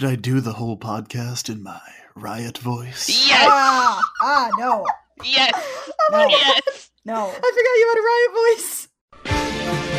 Should I do the whole podcast in my riot voice? Yes! Ah, ah, no, Yes! no, Yes! no. I forgot you had a riot voice.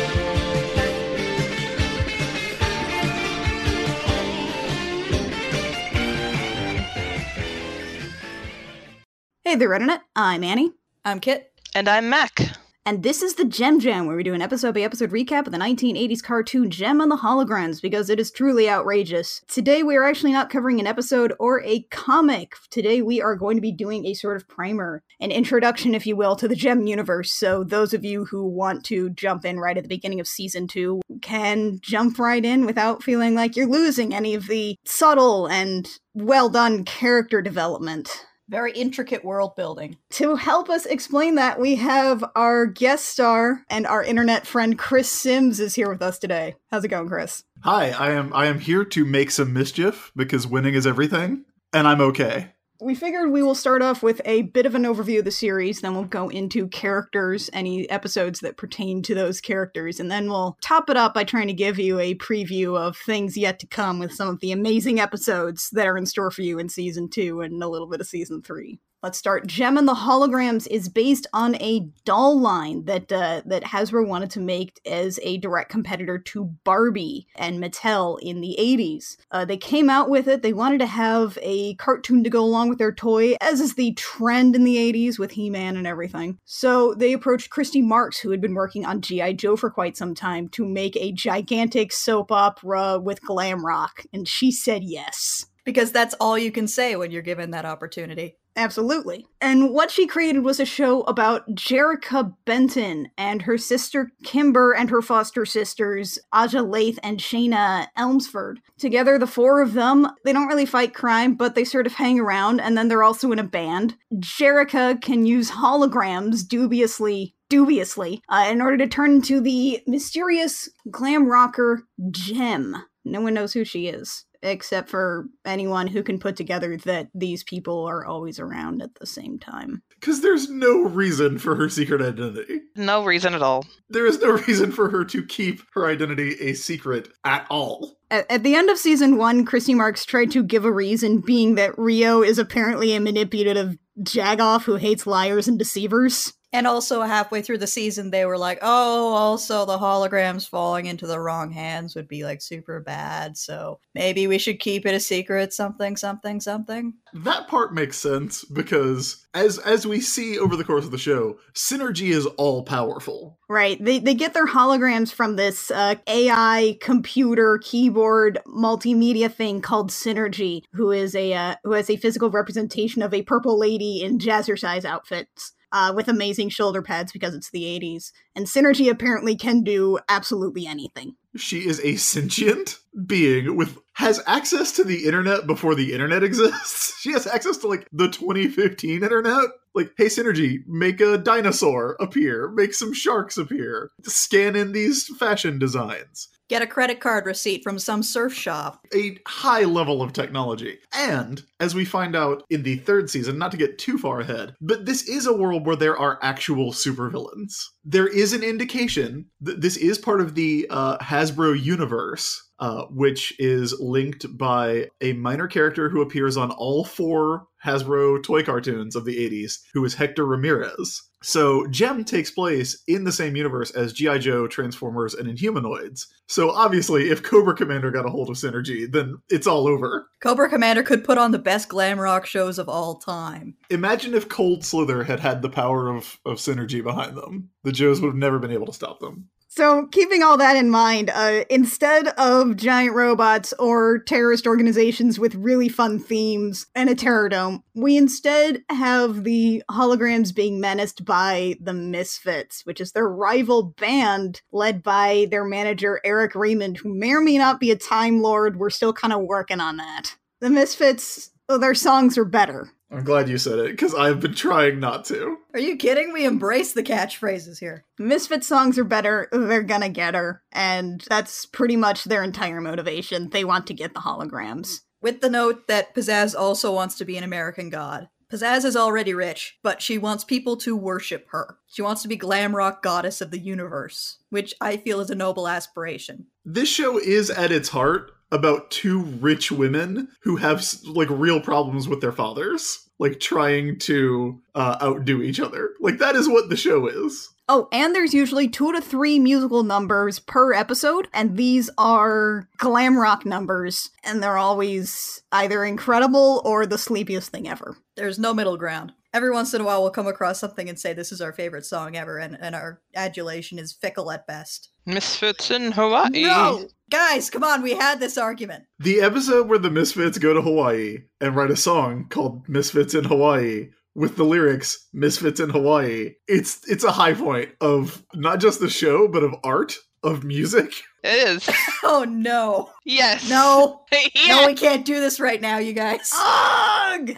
Hey there, Internet. I'm Annie. I'm Kit. And I'm Mac. And this is the Jem Jam, where we do an episode by episode recap of the 1980s cartoon Jem and the Holograms, because it is truly outrageous. Today, we are actually not covering an episode or a comic. Today, we are going to be doing a sort of primer, an introduction, if you will, to the Jem universe. So, those of you who want to jump in right at the beginning of season two can jump right in without feeling like you're losing any of the subtle and well done character development. Very intricate world building. To help us explain that, we have our guest star and our internet friend Chris Sims is here with us today. How's it going, Chris? Hi, I am I am here to make some mischief because winning is everything, and I'm okay. We figured we will start off with a bit of an overview of the series, then we'll go into characters, any episodes that pertain to those characters, and then we'll top it up by trying to give you a preview of things yet to come with some of the amazing episodes that are in store for you in season two and a little bit of season three. Let's start. Jem and the Holograms is based on a doll line that uh, that Hasbro wanted to make as a direct competitor to Barbie and Mattel in the 80s. Uh, they came out with it. They wanted to have a cartoon to go along with their toy, as is the trend in the 80s with He-Man and everything. So they approached Christy Marx, who had been working on G.I. Joe for quite some time, to make a gigantic soap opera with glam rock, and she said yes. Because that's all you can say when you're given that opportunity. Absolutely. And what she created was a show about Jerrica Benton and her sister Kimber and her foster sisters, Aja Leith and Shana Elmsford. Together, the four of them, they don't really fight crime, but they sort of hang around, and then they're also in a band. Jerrica can use holograms dubiously dubiously uh, in order to turn into the mysterious glam rocker Jem. No one knows who she is except for anyone who can put together that these people are always around at the same time. Because there's no reason for her secret identity. No reason at all. There is no reason for her to keep her identity a secret at all. At, at the end of season one, Christy Marx tried to give a reason, being that Rio is apparently a manipulative jagoff who hates liars and deceivers. And also, halfway through the season, they were like, oh, also, the holograms falling into the wrong hands would be like super bad. So maybe we should keep it a secret, something, something, something. That part makes sense because as as we see over the course of the show, synergy is all powerful. Right. They they get their holograms from this uh, AI computer keyboard multimedia thing called Synergy, who is a uh, who has a physical representation of a purple lady in jazzercise outfits. Uh, with amazing shoulder pads because it's the 80s. And Synergy apparently can do absolutely anything. She is a sentient being with has access to the internet before the internet exists. She has access to like the 2015 internet. Like, hey Synergy, make a dinosaur appear, make some sharks appear, scan in these fashion designs. Get a credit card receipt from some surf shop. a high level of technology. And as we find out in the third season, not to get too far ahead, but this is a world where there are actual supervillains. There is an indication that this is part of the uh, Hasbro universe. Uh, which is linked by a minor character who appears on all four Hasbro toy cartoons of the 80s, who is Hector Ramirez. So Jem takes place in the same universe as G.I. Joe, Transformers, and Inhumanoids. So obviously, if Cobra Commander got a hold of Synergy, then it's all over. Cobra Commander could put on the best glam rock shows of all time. Imagine if Cold Slither had had the power of, of Synergy behind them. The Joes would have never been able to stop them. So, keeping all that in mind, uh, instead of giant robots or terrorist organizations with really fun themes and a terror dome, we instead have the holograms being menaced by the Misfits, which is their rival band led by their manager Eric Raymond, who may or may not be a Time Lord. We're still kind of working on that. The Misfits, oh, their songs are better. I'm glad you said it, because I've been trying not to. Are you kidding? We embrace the catchphrases here. Misfit songs are better, they're gonna get her, and that's pretty much their entire motivation. They want to get the holograms. With the note that Pizzazz also wants to be an American god. Pizzazz is already rich, but she wants people to worship her. She wants to be glam rock goddess of the universe, which I feel is a noble aspiration. This show is at its heart about two rich women who have like real problems with their fathers, like trying to uh, outdo each other. Like that is what the show is. Oh, and there's usually two to three musical numbers per episode, and these are glam rock numbers, and they're always either incredible or the sleepiest thing ever. There's no middle ground. Every once in a while, we'll come across something and say this is our favorite song ever, and, and our adulation is fickle at best. Misfits in Hawaii. No! Guys, come on, we had this argument. The episode where the Misfits go to Hawaii and write a song called Misfits in Hawaii with the lyrics Misfits in Hawaii. It's it's a high point of not just the show but of art, of music. It is. Oh no. Yes. No. yeah. No, we can't do this right now, you guys. Ugh!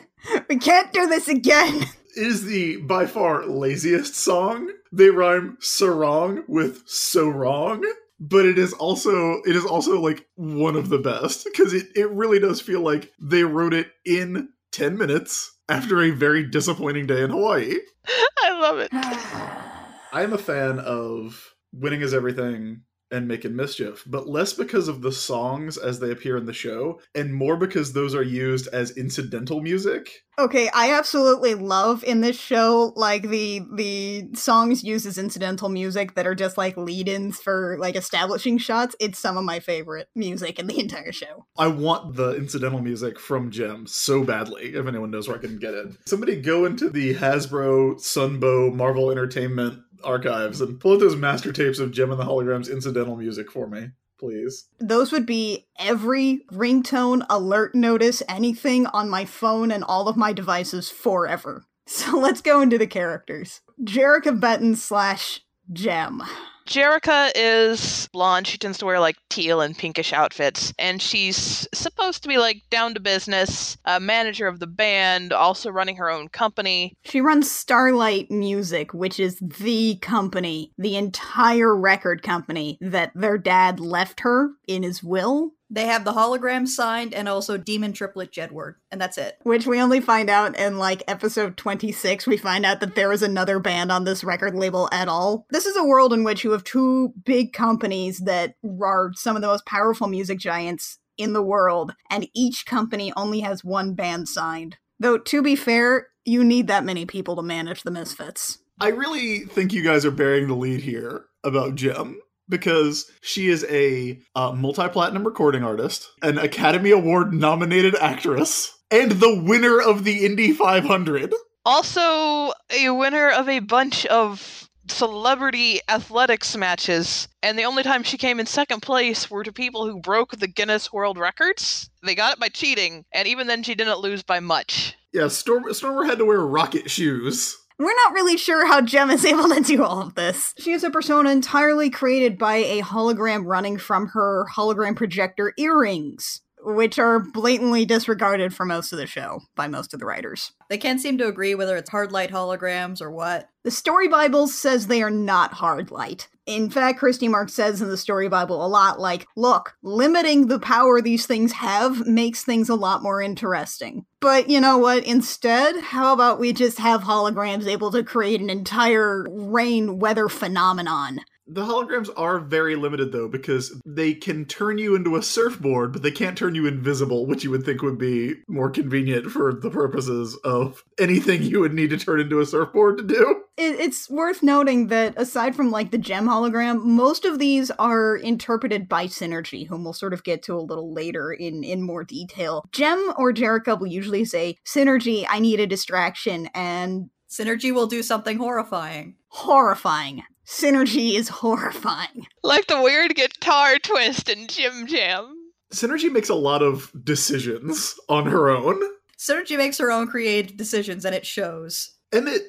We can't do this again! It is the by far laziest song. They rhyme sarong with so wrong. But it is also it is also like one of the best because it, it really does feel like they wrote it in 10 minutes after a very disappointing day in Hawaii. I love it. I am a fan of Winning is Everything and Making Mischief, but less because of the songs as they appear in the show, and more because those are used as incidental music. Okay, I absolutely love in this show like the the songs used as incidental music that are just like lead-ins for like establishing shots. It's some of my favorite music in the entire show. I want the incidental music from Jem so badly, if anyone knows where I can get it. Somebody go into the Hasbro, Sunbow, Marvel Entertainment archives and pull out those master tapes of Jem and the Holograms incidental music for me, please. Those would be every ringtone, alert notice, anything on my phone and all of my devices forever. So let's go into the characters. Jerrica Benton slash Jem. Jerrica is blonde. She tends to wear like teal and pinkish outfits, and she's supposed to be like down to business, a manager of the band, also running her own company. She runs Starlight Music, which is the company, the entire record company that their dad left her in his will, They have the hologram signed and also Demon Triplet Jedward, and that's it. which we only find out in like episode 26. We find out that there is another band on this record label at all. This is a world in which you have two big companies that are some of the most powerful music giants in the world, and each company only has one band signed. Though, to be fair, you need that many people to manage the Misfits. I really think you guys are bearing the lead here about Jem because she is a uh, multi-platinum recording artist, an Academy Award nominated actress, and the winner of the Indy 500. Also, a winner of a bunch of celebrity athletics matches, and the only time she came in second place were to people who broke the Guinness World Records. They got it by cheating, and even then, she didn't lose by much. Yeah, Storm- Stormer had to wear rocket shoes. We're not really sure how Jem is able to do all of this. She is a persona entirely created by a hologram running from her hologram projector earrings, which are blatantly disregarded for most of the show by most of the writers. They can't seem to agree whether it's hard light holograms or what. The Story Bible says they are not hard light. In fact, Christy Mark says in the Story Bible a lot like, look, limiting the power these things have makes things a lot more interesting. But you know what? Instead, how about we just have holograms able to create an entire rain weather phenomenon? The holograms are very limited though because they can turn you into a surfboard, but they can't turn you invisible, which you would think would be more convenient for the purposes of anything you would need to turn into a surfboard to do. It, it's worth noting that aside from like the gem hologram, most of these are interpreted by Synergy, whom we'll sort of get to a little later in in more detail. Jem or Jerrica will usually say, "Synergy, I need a distraction," and Synergy will do something horrifying. horrifying. Synergy is horrifying. Like the weird guitar twist in Jim Jam. Synergy makes a lot of decisions on her own. Synergy makes her own creative decisions, and it shows. Emmett,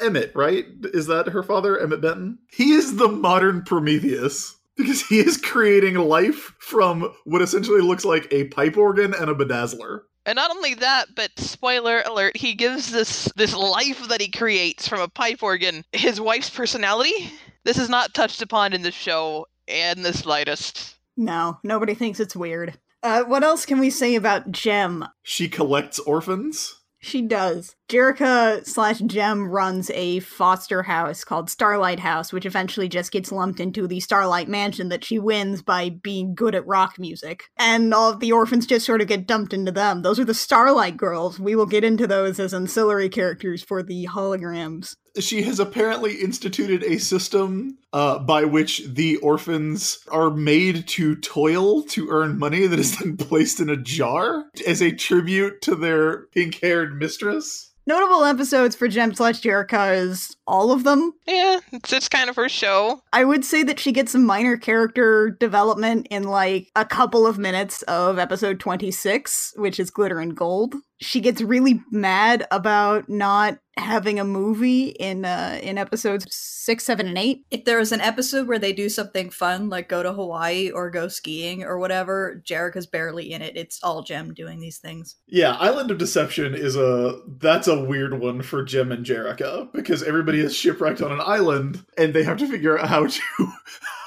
Emmett, right? Is that her father, Emmett Benton? He is the modern Prometheus because he is creating life from what essentially looks like a pipe organ and a bedazzler. And not only that, but spoiler alert, he gives this this life that he creates from a pipe organ his wife's personality. This is not touched upon in the show in the slightest. No, nobody thinks it's weird. Uh, what else can we say about Jem? She collects orphans. She does. Jerrica slash Jem runs a foster house called Starlight House, which eventually just gets lumped into the Starlight Mansion that she wins by being good at rock music. And all of the orphans just sort of get dumped into them. Those are the Starlight Girls. We will get into those as ancillary characters for the holograms. She has apparently instituted a system uh, by which the orphans are made to toil to earn money that is then placed in a jar as a tribute to their pink haired mistress. Notable episodes for Jem slash Jerrica is all of them. Yeah, it's just kind of her show. I would say that she gets some minor character development in like a couple of minutes of episode 26, which is Glitter and Gold. She gets really mad about not having a movie in uh in episodes 6, 7 and 8. If there is an episode where they do something fun, like go to Hawaii or go skiing or whatever, Jerrica's barely in it. It's all Jem doing these things. Yeah, Island of Deception is a that's a weird one for Jem and Jerrica because everybody is shipwrecked on an island and they have to figure out how to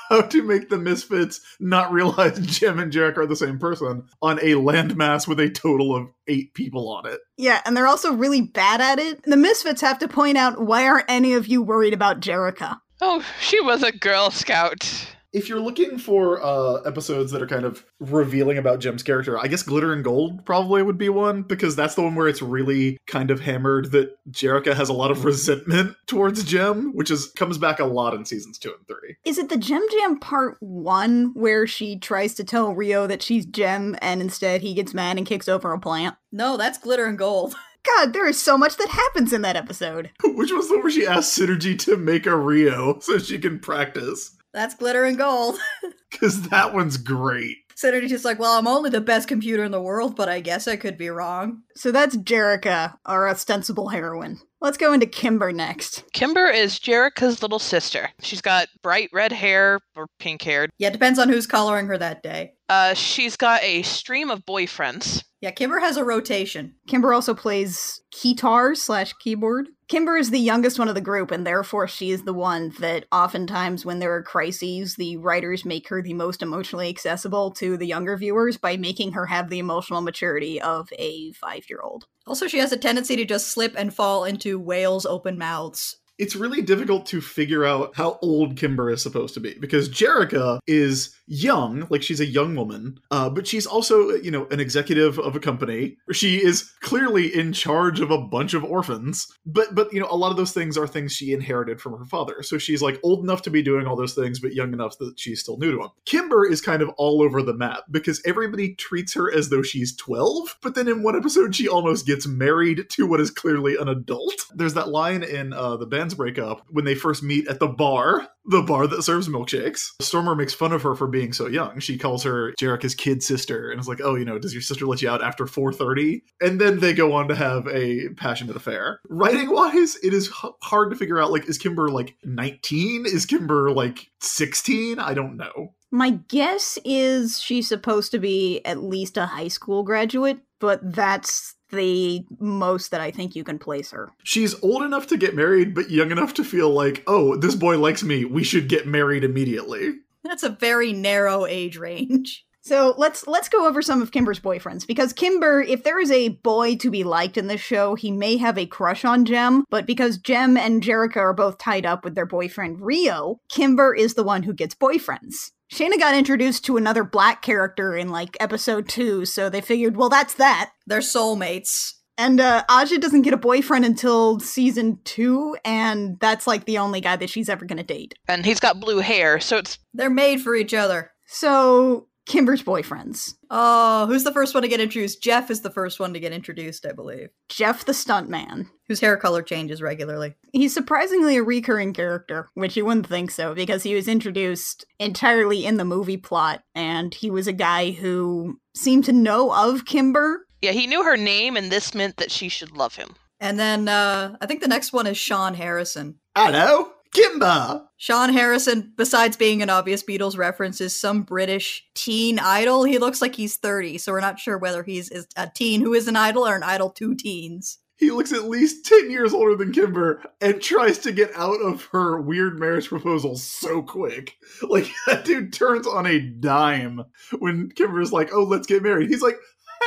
how to make the misfits not realize Jim and Jerrica are the same person on a landmass with a total of eight people on it. Yeah, and they're also really bad at it. The Misfits have to point out why aren't any of you worried about Jerrica? Oh, she was a Girl Scout. If you're looking for uh, episodes that are kind of revealing about Jem's character, I guess Glitter and Gold probably would be one because that's the one where it's really kind of hammered that Jerrica has a lot of resentment towards Jem, which is comes back a lot in seasons two and three. Is it the Jem Jam part one where she tries to tell Rio that she's Jem and instead he gets mad and kicks over a plant? No, that's glitter and gold. God, there is so much that happens in that episode. Which was the one where she asked Synergy to make a Rio so she can practice. That's glitter and gold. Because that one's great. Synergy's just like, well, I'm only the best computer in the world, but I guess I could be wrong. So that's Jerrica, our ostensible heroine. Let's go into Kimber next. Kimber is Jerrica's little sister. She's got bright red hair or pink hair. Yeah, it depends on who's coloring her that day. Uh, she's got a stream of boyfriends. Yeah, Kimber has a rotation. Kimber also plays guitar slash keyboard. Kimber is the youngest one of the group, and therefore she is the one that oftentimes, when there are crises, the writers make her the most emotionally accessible to the younger viewers by making her have the emotional maturity of a five year old. Also, she has a tendency to just slip and fall into whales' open mouths. It's really difficult to figure out how old Kimber is supposed to be because Jerrica is young, like she's a young woman, uh, but she's also, you know, an executive of a company. She is clearly in charge of a bunch of orphans, but but you know, a lot of those things are things she inherited from her father. So she's like old enough to be doing all those things, but young enough that she's still new to them. Kimber is kind of all over the map because everybody treats her as though she's 12, but then in one episode she almost gets married to what is clearly an adult. There's that line in uh, the band's breakup when they first meet at the bar, the bar that serves milkshakes. Stormer makes fun of her for being so young. She calls her Jerrica's kid sister and is like, "Oh, you know, does your sister let you out after 4:30?" And then they go on to have a passionate affair. Writing wise, it is h- hard to figure out like is Kimber like 19? Is Kimber like 16? I don't know. My guess is she's supposed to be at least a high school graduate, but that's the most that I think you can place her. She's old enough to get married but young enough to feel like, "Oh, this boy likes me. We should get married immediately." That's a very narrow age range. So let's let's go over some of Kimber's boyfriends because Kimber, if there is a boy to be liked in this show, he may have a crush on Jem, but because Jem and Jerrica are both tied up with their boyfriend Rio, Kimber is the one who gets boyfriends. Shana got introduced to another black character in like episode two, so they figured, well, that's that. They're soulmates. And uh, Aja doesn't get a boyfriend until season two, and that's like the only guy that she's ever gonna date. And he's got blue hair, so it's They're made for each other. So Kimber's boyfriends. Oh, who's the first one to get introduced? Jeff is the first one to get introduced, I believe. Jeff the stuntman. Whose hair color changes regularly. He's surprisingly a recurring character, which you wouldn't think so, because he was introduced entirely in the movie plot, and he was a guy who seemed to know of Kimber. yeah, he knew her name, and this meant that she should love him. And then uh I think the next one is Sean Harrison. Hello, Kimber. Sean Harrison, besides being an obvious Beatles reference, is some British teen idol. He looks like he's 30, so we're not sure whether he's is a teen who is an idol or an idol to teens. He looks at least 10 years older than Kimber and tries to get out of her weird marriage proposal so quick. Like, that dude turns on a dime when Kimber's like, oh, let's get married. He's like,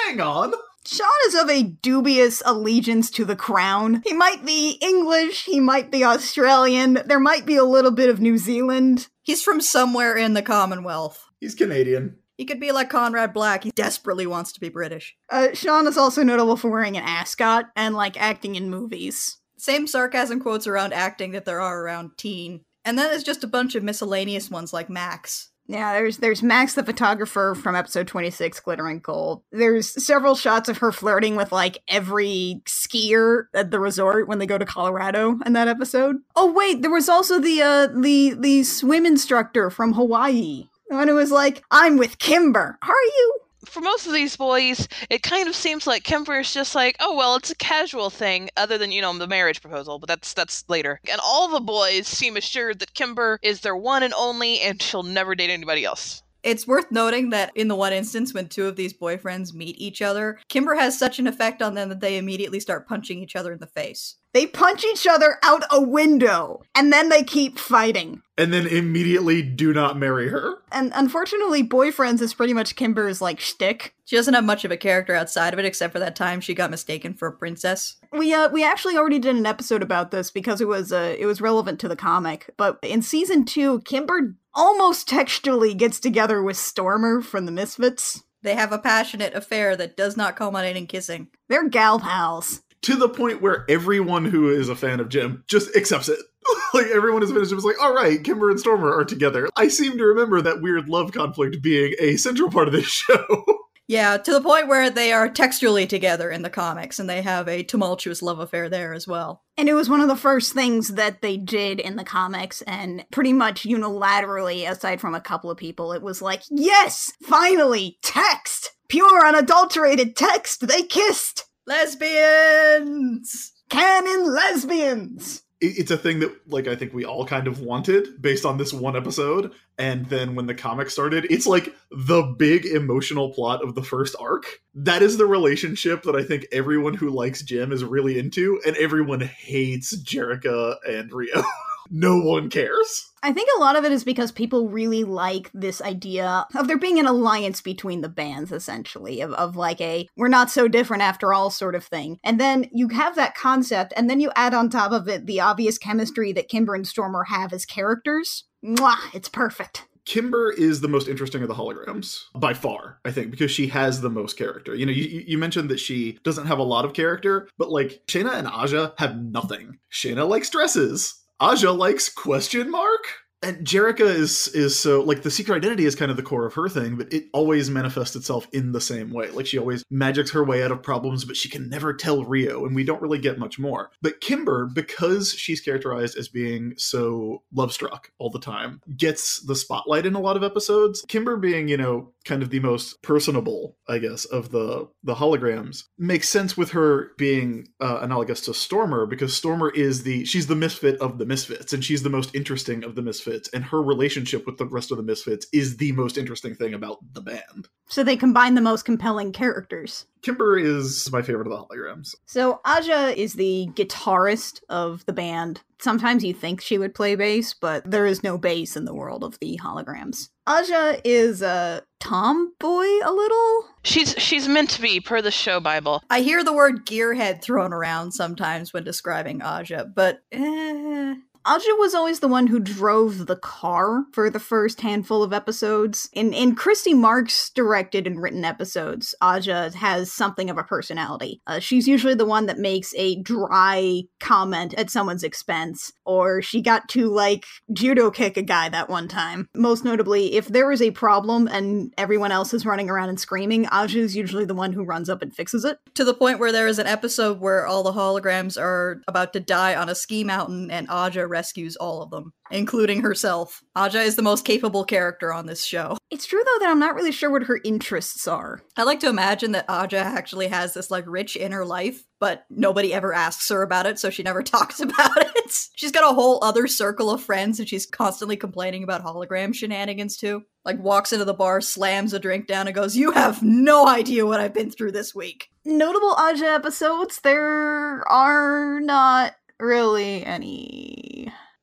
hang on. Sean is of a dubious allegiance to the crown. He might be English, he might be Australian, there might be a little bit of New Zealand. He's from somewhere in the Commonwealth. He's Canadian. He could be like Conrad Black. He desperately wants to be British. Uh, Sean is also notable for wearing an ascot and like acting in movies. Same sarcasm quotes around acting that there are around teen. And then there's just a bunch of miscellaneous ones like Max. Yeah, there's there's Max the photographer from episode 26 Glitter and Gold. There's several shots of her flirting with like every skier at the resort when they go to Colorado in that episode. Oh wait, there was also the uh the the swim instructor from Hawaii. One who was like, "I'm with Kimber." Are you? For most of these boys, it kind of seems like Kimber is just like, oh well, it's a casual thing, other than you know the marriage proposal, but that's that's later. And all the boys seem assured that Kimber is their one and only, and she'll never date anybody else. It's worth noting that in the one instance when two of these boyfriends meet each other, Kimber has such an effect on them that they immediately start punching each other in the face. They punch each other out a window and then they keep fighting. And then immediately do not marry her. And unfortunately, boyfriends is pretty much Kimber's like shtick. She doesn't have much of a character outside of it except for that time she got mistaken for a princess. We uh we actually already did an episode about this because it was uh it was relevant to the comic. But in season two, Kimber almost textually gets together with Stormer from the Misfits. They have a passionate affair that does not culminate in kissing. They're gal pals. To the point where everyone who is a fan of Jim just accepts it. like everyone is finished. It was like, all right, Kimber and Stormer are together. I seem to remember that weird love conflict being a central part of this show. Yeah, to the point where they are textually together in the comics and they have a tumultuous love affair there as well. And it was one of the first things that they did in the comics, and pretty much unilaterally, aside from a couple of people, it was like, yes, finally, text! Pure, unadulterated text! They kissed! Lesbians! Canon lesbians! It's a thing that, like, I think we all kind of wanted based on this one episode. And then when the comic started, it's like the big emotional plot of the first arc. That is the relationship that I think everyone who likes Jim is really into, and everyone hates Jerrica and Rio. no one cares. I think a lot of it is because people really like this idea of there being an alliance between the bands, essentially, of, of like a we're not so different after all sort of thing. And then you have that concept, and then you add on top of it the obvious chemistry that Kimber and Stormer have as characters. Mwah, it's perfect. Kimber is the most interesting of the holograms by far, I think, because she has the most character. You know, you, you you mentioned that she doesn't have a lot of character, but like Shana and Aja have nothing. Shana likes dresses. Aja likes question mark. And Jerrica is is so like the secret identity is kind of the core of her thing, but it always manifests itself in the same way. Like she always magics her way out of problems, but she can never tell Rio, and we don't really get much more. But Kimber, because she's characterized as being so love struck all the time, gets the spotlight in a lot of episodes. Kimber being, you know, kind of the most personable, I guess, of the the holograms makes sense with her being uh, analogous to Stormer because Stormer is the she's the misfit of the misfits, and she's the most interesting of the misfits, and her relationship with the rest of the misfits is the most interesting thing about the band. So they combine the most compelling characters. Kimber is my favorite of the holograms. So Aja is the guitarist of the band. Sometimes you think she would play bass, but there is no bass in the world of the holograms. Aja is a tomboy a little. She's she's meant to be per the show Bible. I hear the word gearhead thrown around sometimes when describing Aja, but eh. Aja was always the one who drove the car for the first handful of episodes. In in Christy Marks directed and written episodes, Aja has something of a personality. Uh, she's usually the one that makes a dry comment at someone's expense, or she got to like judo kick a guy that one time. Most notably, if there is a problem and everyone else is running around and screaming, Aja is usually the one who runs up and fixes it. to the point where there is an episode where all the holograms are about to die on a ski mountain and Aja rescues all of them, including herself. Aja is the most capable character on this show. It's true though that I'm not really sure what her interests are. I like to imagine that Aja actually has this like rich inner life, but nobody ever asks her about it, so she never talks about it. She's got a whole other circle of friends and she's constantly complaining about hologram shenanigans too. Like walks into the bar, slams a drink down, and goes, You have no idea what I've been through this week. Notable Aja episodes, there are not really any.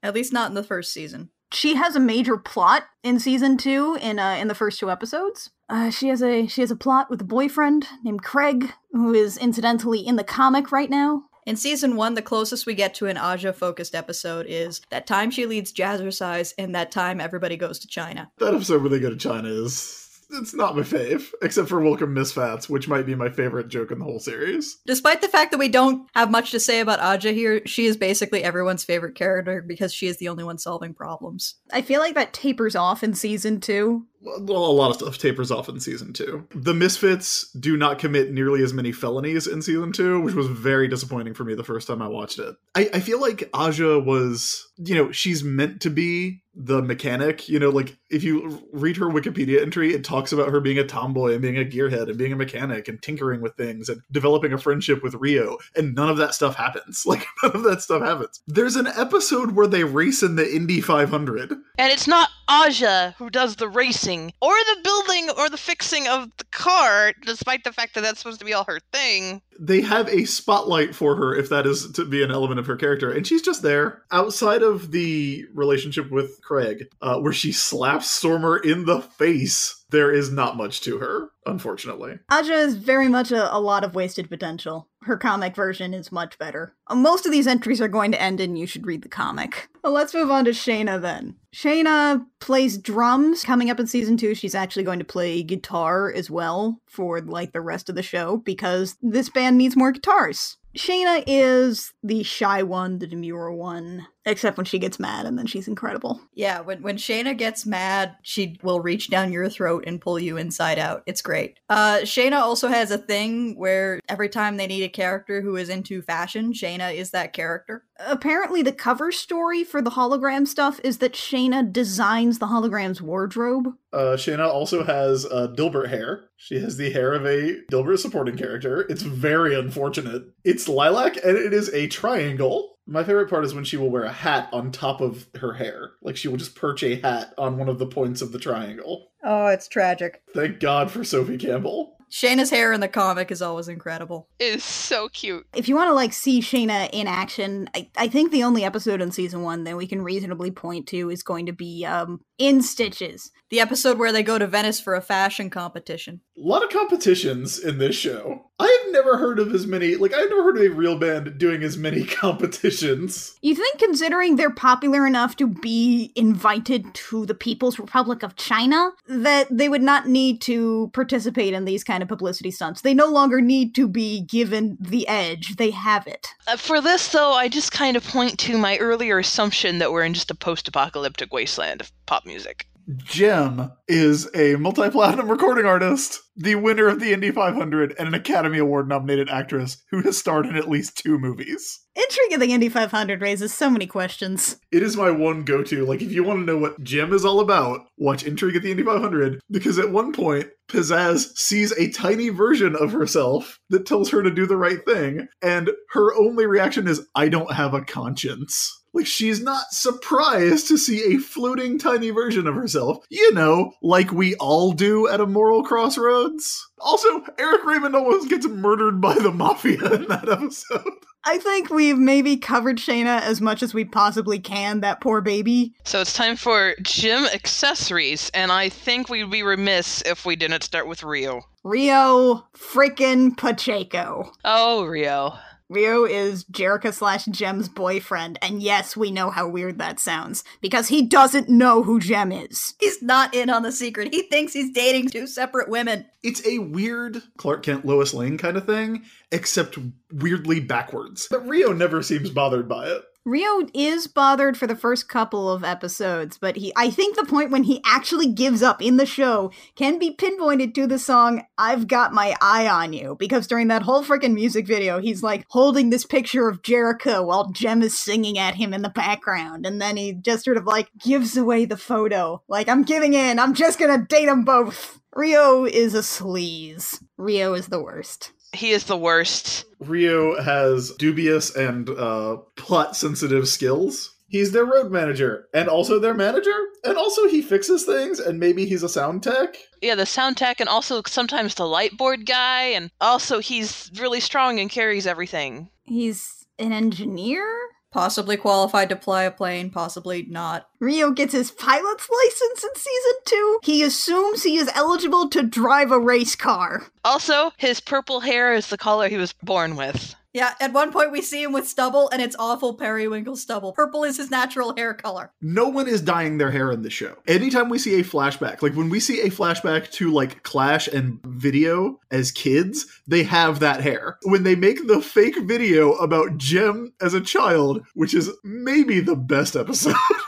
At least not in the first season. she has a major plot in season two in uh, in the first two episodes. Uh, she has a she has a plot with a boyfriend named Craig, who is incidentally in the comic right now. In season one, the closest we get to an Aja focused episode is that time she leads Jazzercise and that time everybody goes to China. That episode where they go to China is it's not my fave, except for Welcome Misfats, which might be my favorite joke in the whole series. Despite the fact that we don't have much to say about Aja here, she is basically everyone's favorite character because she is the only one solving problems. I feel like that tapers off in season two. Well, a lot of stuff tapers off in season two. The Misfits do not commit nearly as many felonies in season two, which was very disappointing for me the first time I watched it. I, I feel like Aja was, you know, she's meant to be the mechanic. You know, like if you read her Wikipedia entry, it talks about her being a tomboy and being a gearhead and being a mechanic and tinkering with things and developing a friendship with Rio. And none of that stuff happens. Like none of that stuff happens. There's an episode where they race in the Indy 500. And it's not Aja who does the racing or the building or the fixing of the car, despite the fact that that's supposed to be all her thing. They have a spotlight for her if that is to be an element of her character, and she's just there. Outside of the relationship with Craig, uh, where she slaps Stormer in the face, there is not much to her, unfortunately. Aja is very much a, a lot of wasted potential. Her comic version is much better. Uh, Most of these entries are going to end in you should read the comic. Well, let's move on to Shana then. Shana plays drums. Coming up in season two, she's actually going to play guitar as well for like the rest of the show because this band needs more guitars. Shana is the shy one, the demure one, except when she gets mad and then she's incredible. Yeah, when, when Shana gets mad, she will reach down your throat and pull you inside out. It's great. Uh, Shana also has a thing where every time they need a character who is into fashion, Shana is that character. Apparently, the cover story for the hologram stuff is that Shana designs the hologram's wardrobe. Uh, Shana also has uh, Dilbert hair. She has the hair of a Dilbert supporting character. It's very unfortunate. It's lilac and it is a triangle. My favorite part is when she will wear a hat on top of her hair. Like she will just perch a hat on one of the points of the triangle. Oh, it's tragic. Thank God for Sophie Campbell. Shana's hair in the comic is always incredible. It is so cute. If you want to like see Shana in action, I, I think the only episode in season one that we can reasonably point to is going to be um in Stitches. The episode where they go to Venice for a fashion competition. A lot of competitions in this show. I have never heard of as many, like, I've never heard of a real band doing as many competitions. You think, considering they're popular enough to be invited to the People's Republic of China, that they would not need to participate in these kind of publicity stunts? They no longer need to be given the edge. They have it. Uh, for this, though, I just kind of point to my earlier assumption that we're in just a post apocalyptic wasteland of pop music. Jim is a multi platinum recording artist, the winner of the Indy 500, and an Academy Award nominated actress who has starred in at least two movies. Intrigue of the Indy 500 raises so many questions. It is my one go to. Like, if you want to know what Jim is all about, watch Intrigue at the Indy 500, because at one point, Pizzazz sees a tiny version of herself that tells her to do the right thing, and her only reaction is, I don't have a conscience. Like, she's not surprised to see a floating tiny version of herself, you know, like we all do at a moral crossroads. Also, Eric Raymond almost gets murdered by the mafia in mm-hmm. that episode. I think we've maybe covered Shana as much as we possibly can, that poor baby. So it's time for gym accessories, and I think we'd be remiss if we didn't start with Rio. Rio freaking Pacheco. Oh, Rio. Rio is Jerrica slash Jem's boyfriend, and yes, we know how weird that sounds, because he doesn't know who Jem is. He's not in on the secret. He thinks he's dating two separate women. It's a weird Clark Kent Lois Lane kind of thing, except weirdly backwards. But Rio never seems bothered by it. Rio is bothered for the first couple of episodes, but he I think the point when he actually gives up in the show can be pinpointed to the song I've Got My Eye on You because during that whole freaking music video he's like holding this picture of Jericho while Jem is singing at him in the background and then he just sort of like gives away the photo like I'm giving in I'm just going to date them both. Rio is a sleaze. Rio is the worst. He is the worst. Rio has dubious and uh, plot sensitive skills. He's their road manager and also their manager. And also he fixes things and maybe he's a sound tech. Yeah, the sound tech and also sometimes the light board guy, and also he's really strong and carries everything. He's an engineer? Possibly qualified to fly a plane, possibly not. Rio gets his pilot's license in season two. He assumes he is eligible to drive a race car. Also, his purple hair is the color he was born with. Yeah, at one point we see him with stubble, and it's awful periwinkle stubble. Purple is his natural hair color. No one is dyeing their hair in the show. Anytime we see a flashback, like when we see a flashback to like Clash and video as kids, they have that hair. When they make the fake video about Jim as a child, which is maybe the best episode.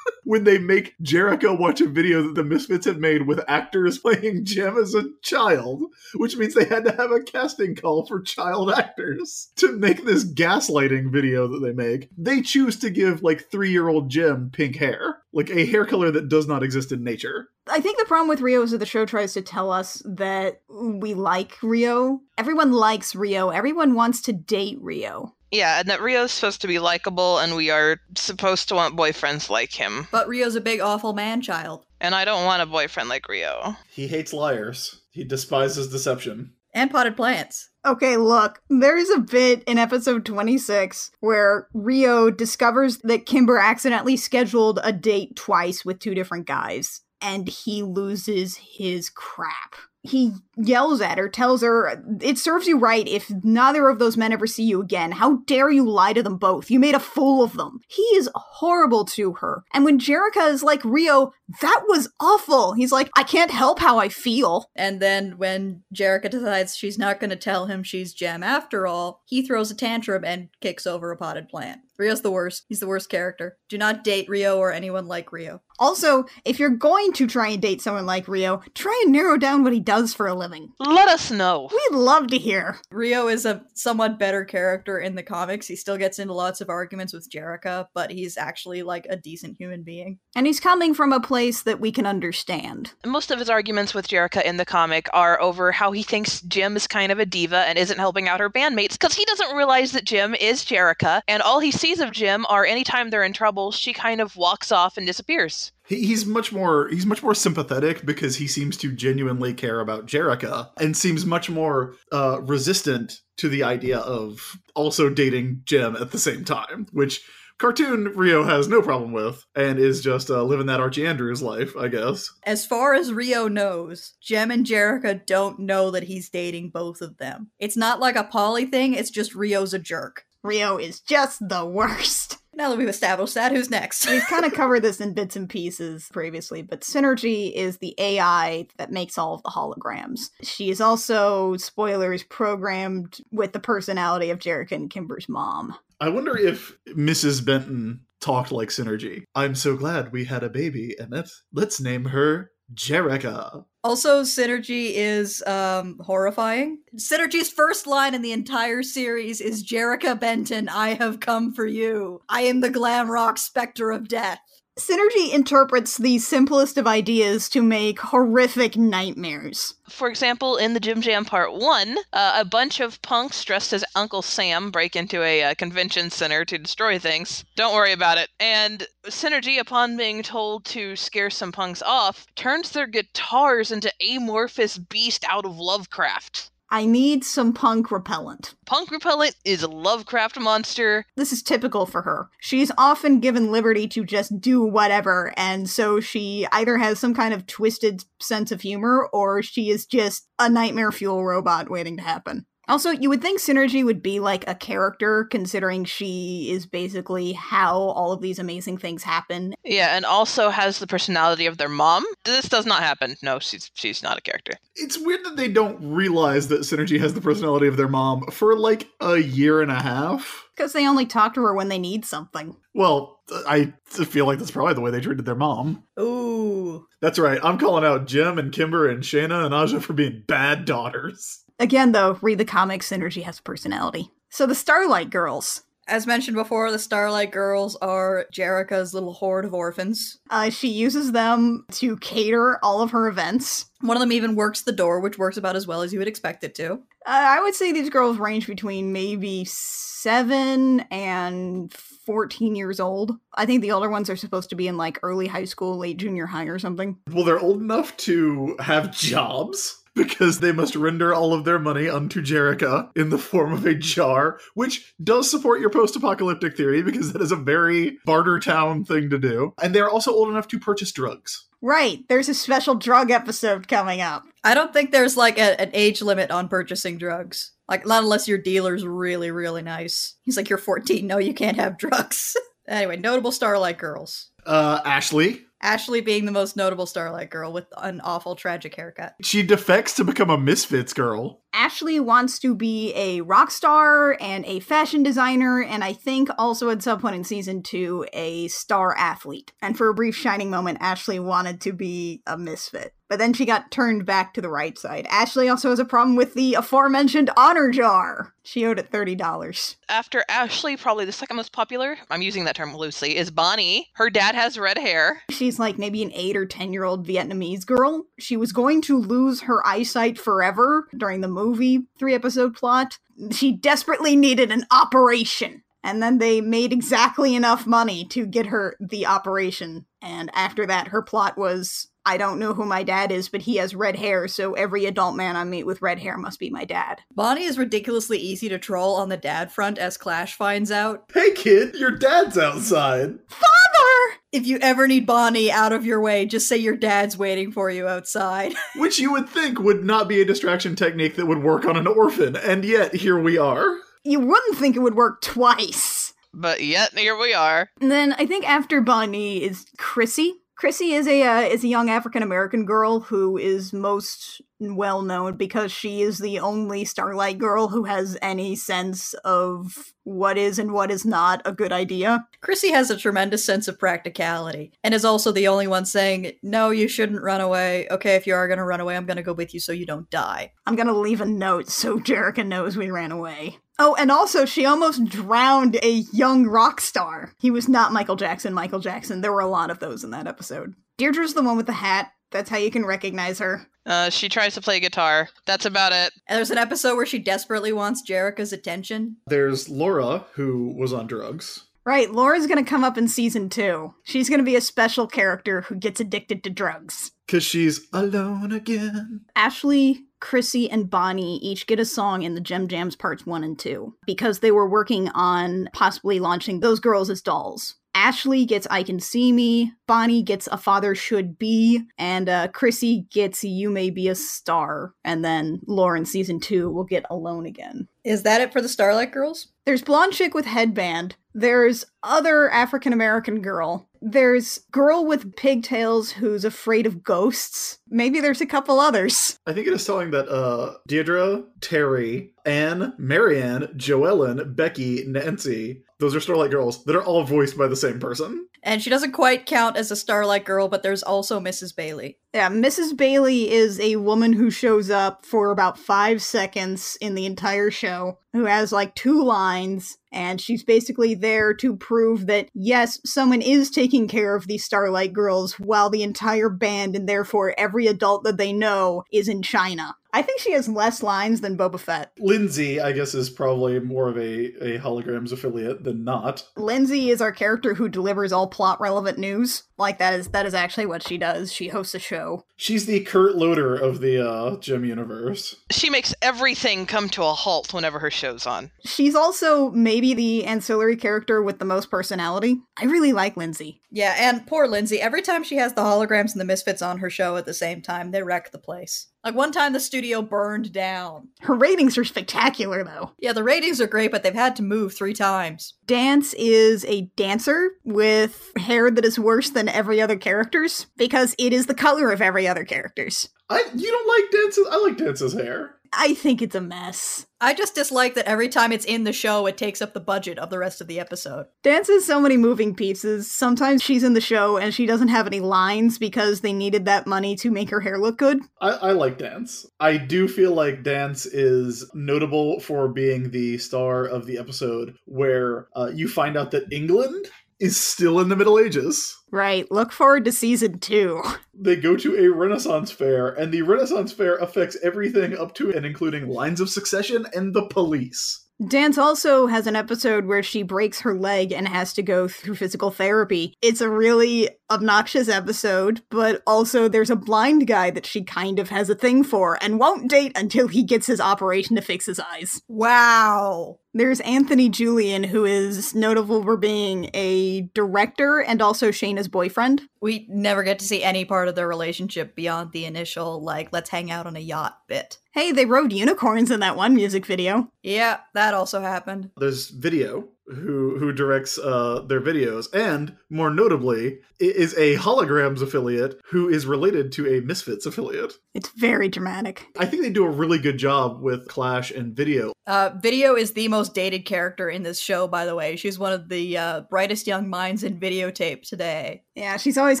when they make Jericho watch a video that the Misfits had made with actors playing Jim as a child, which means they had to have a casting call for child actors to make this gaslighting video that they make. They choose to give like three year old Jim pink hair, like a hair color that does not exist in nature. I think the problem with Rio is that the show tries to tell us that we like Rio. Everyone likes Rio. Everyone wants to date Rio. Yeah, and that Rio's supposed to be likable, and we are supposed to want boyfriends like him. But Rio's a big, awful man child. And I don't want a boyfriend like Rio. He hates liars, he despises deception. And potted plants. Okay, look, there's a bit in episode 26 where Rio discovers that Kimber accidentally scheduled a date twice with two different guys, and he loses his crap. He yells at her, tells her, It serves you right if neither of those men ever see you again. How dare you lie to them both? You made a fool of them. He is horrible to her. And when Jerrica is like, Rio, that was awful, he's like, I can't help how I feel. And then when Jerrica decides she's not going to tell him she's Jem after all, he throws a tantrum and kicks over a potted plant. Rio's the worst. He's the worst character. Do not date Rio or anyone like Rio. Also, if you're going to try and date someone like Rio, try and narrow down what he does for a living. Let us know. We'd love to hear. Rio is a somewhat better character in the comics. He still gets into lots of arguments with Jerrica, but he's actually like a decent human being. And he's coming from a place that we can understand. Most of his arguments with Jerrica in the comic are over how he thinks Jim is kind of a diva and isn't helping out her bandmates because he doesn't realize that Jim is Jerrica, and all he sees of Jim are anytime they're in trouble, she kind of walks off and disappears. He's much more he's much more sympathetic because he seems to genuinely care about Jerrica and seems much more uh, resistant to the idea of also dating Jim at the same time, which cartoon Rio has no problem with and is just uh, living that Archie Andrews life, I guess. As far as Rio knows, Jem and Jerrica don't know that he's dating both of them. It's not like a poly thing, it's just Rio's a jerk. Rio is just the worst. Now that we've established that, who's next? We've kind of covered this in bits and pieces previously, but Synergy is the AI that makes all of the holograms. She is also, spoilers, programmed with the personality of Jerrica and Kimber's mom. I wonder if Mrs. Benton talked like Synergy. I'm so glad we had a baby, Emmett. Let's name her Jerrica. Also, Synergy is um, horrifying. Synergy's first line in the entire series is Jerrica Benton, I have come for you. I am the glam rock specter of death. Synergy interprets the simplest of ideas to make horrific nightmares. For example, in the Jim Jam Part 1, uh, a bunch of punks dressed as Uncle Sam break into a uh, convention center to destroy things. Don't worry about it. And Synergy, upon being told to scare some punks off, turns their guitars into amorphous beast out of Lovecraft. I need some punk repellent. Punk Repellent is a Lovecraft monster. This is typical for her. She's often given liberty to just do whatever, and so she either has some kind of twisted sense of humor or she is just a nightmare fuel robot waiting to happen. Also, you would think Synergy would be like a character, considering she is basically how all of these amazing things happen. Yeah, and also has the personality of their mom. This does not happen. No, she's she's not a character. It's weird that they don't realize that Synergy has the personality of their mom for like a year and a half. Because they only talk to her when they need something. Well, I feel like that's probably the way they treated their mom. Ooh. That's right. I'm calling out Jim and Kimber and Shana and Aja for being bad daughters. Again, though, read the comics, Synergy has personality. So the Starlight Girls. As mentioned before, the Starlight Girls are Jerrica's little horde of orphans. Uh, she uses them to cater all of her events. One of them even works the door, which works about as well as you would expect it to. Uh, I would say these girls range between maybe seven and 14 years old. I think the older ones are supposed to be in like early high school, late junior high or something. Well, they're old enough to have jobs. Because they must render all of their money unto Jerrica in the form of a jar, which does support your post apocalyptic theory because that is a very barter town thing to do. And they're also old enough to purchase drugs. Right, there's a special drug episode coming up. I don't think there's like a, an age limit on purchasing drugs. Like, not unless your dealer's really, really nice. He's like, you're 14. No, you can't have drugs. anyway, notable Starlight Girls. Uh, Ashley, Ashley being the most notable Starlight Girl with an awful, tragic haircut. she defects to become a Misfits girl. Ashley wants to be a rock star and a fashion designer, and I think also at some point in season two, a star athlete. And for a brief shining moment, Ashley wanted to be a misfit. But then she got turned back to the right side. Ashley also has a problem with the aforementioned honor jar. She owed it $30. After Ashley, probably the second most popular, I'm using that term loosely, is Bonnie. Her dad has red hair. She's like maybe an 8 or 10 year old Vietnamese girl. She was going to lose her eyesight forever during the movie three episode plot. She desperately needed an operation. And then they made exactly enough money to get her the operation. And after that, her plot was I don't know who my dad is, but he has red hair, so every adult man I meet with red hair must be my dad. Bonnie is ridiculously easy to troll on the dad front as Clash finds out. Hey kid, your dad's outside. Father! If you ever need Bonnie out of your way, just say your dad's waiting for you outside. Which you would think would not be a distraction technique that would work on an orphan, and yet here we are. You wouldn't think it would work twice. But yet, here we are. And then I think after Bonnie is Chrissy. Chrissy is a uh, is a young African American girl who is most well known because she is the only Starlight girl who has any sense of what is and what is not a good idea. Chrissy has a tremendous sense of practicality and is also the only one saying, No, you shouldn't run away. Okay, if you are going to run away, I'm going to go with you so you don't die. I'm gonna leave a note so Jerrica knows we ran away. Oh, and also she almost drowned a young rock star. He was not Michael Jackson. Michael Jackson. There were a lot of those in that episode. Deirdre's the one with the hat. That's how you can recognize her. Uh, she tries to play guitar. That's about it. And there's an episode where she desperately wants Jerrica's attention. There's Laura, who was on drugs. Right, Laura's gonna come up in season two. She's gonna be a special character who gets addicted to drugs. Because she's alone again. Ashley, Chrissy, and Bonnie each get a song in the Jem Jams parts one and two because they were working on possibly launching those girls as dolls. Ashley gets I Can See Me, Bonnie gets A Father Should Be, and uh, Chrissy gets You May Be a Star. And then Lauren, season two, will get Alone Again. Is that it for the Starlight Girls? There's Blonde Chick with Headband. There's other African American girl. There's girl with pigtails who's afraid of ghosts. Maybe there's a couple others. I think it is telling that uh Deirdre, Terry, Anne, Marianne, Joellen, Becky, Nancy, those are Starlight girls that are all voiced by the same person. And she doesn't quite count as a Starlight Girl, but there's also Mrs. Bailey. Yeah, Mrs. Bailey is a woman who shows up for about five seconds in the entire show, who has like two lines, and she's basically there to prove that yes, someone is taking care of these Starlight girls while the entire band and therefore every adult that they know is in China. I think she has less lines than Boba Fett. Lindsay, I guess, is probably more of a, a holograms affiliate than not. Lindsay is our character who delivers all plot relevant news. Like that is that is actually what she does. She hosts a show. She's the Kurt Loder of the uh, Jem universe. She makes everything come to a halt whenever her show's on. She's also maybe the ancillary character with the most personality. I really like Lindsay. Yeah, and poor Lindsay, every time she has the holograms and the Misfits on her show at the same time, they wreck the place. Like one time the studio burned down. Her ratings are spectacular though. Yeah, the ratings are great, but they've had to move three times. Dance is a dancer with hair that is worse than every other character's because it is the color of every other character's. I you don't like Dance's? I like Dance's hair. I think it's a mess. I just dislike that every time it's in the show, it takes up the budget of the rest of the episode. Dance has so many moving pieces. Sometimes she's in the show and she doesn't have any lines because they needed that money to make her hair look good. I, I like Dance. I do feel like Dance is notable for being the star of the episode where uh, you find out that England is still in the Middle Ages. Right, look forward to season two. They go to a Renaissance fair, and the Renaissance fair affects everything up to and including lines of succession and the police. Dance also has an episode where she breaks her leg and has to go through physical therapy. It's a really obnoxious episode, but also there's a blind guy that she kind of has a thing for and won't date until he gets his operation to fix his eyes. Wow. There's Anthony Julian, who is notable for being a director and also Shana's boyfriend. We never get to see any part of their relationship beyond the initial, like, let's hang out on a yacht bit. Hey, they rode unicorns in that one music video. Yeah, that also happened. There's Video, who who directs uh, their videos, and more notably, is a Holograms affiliate who is related to a Misfits affiliate. It's very dramatic. I think they do a really good job with Clash and Video. Uh, Video is the most dated character in this show, by the way. She's one of the uh, brightest young minds in videotape today. Yeah, she's always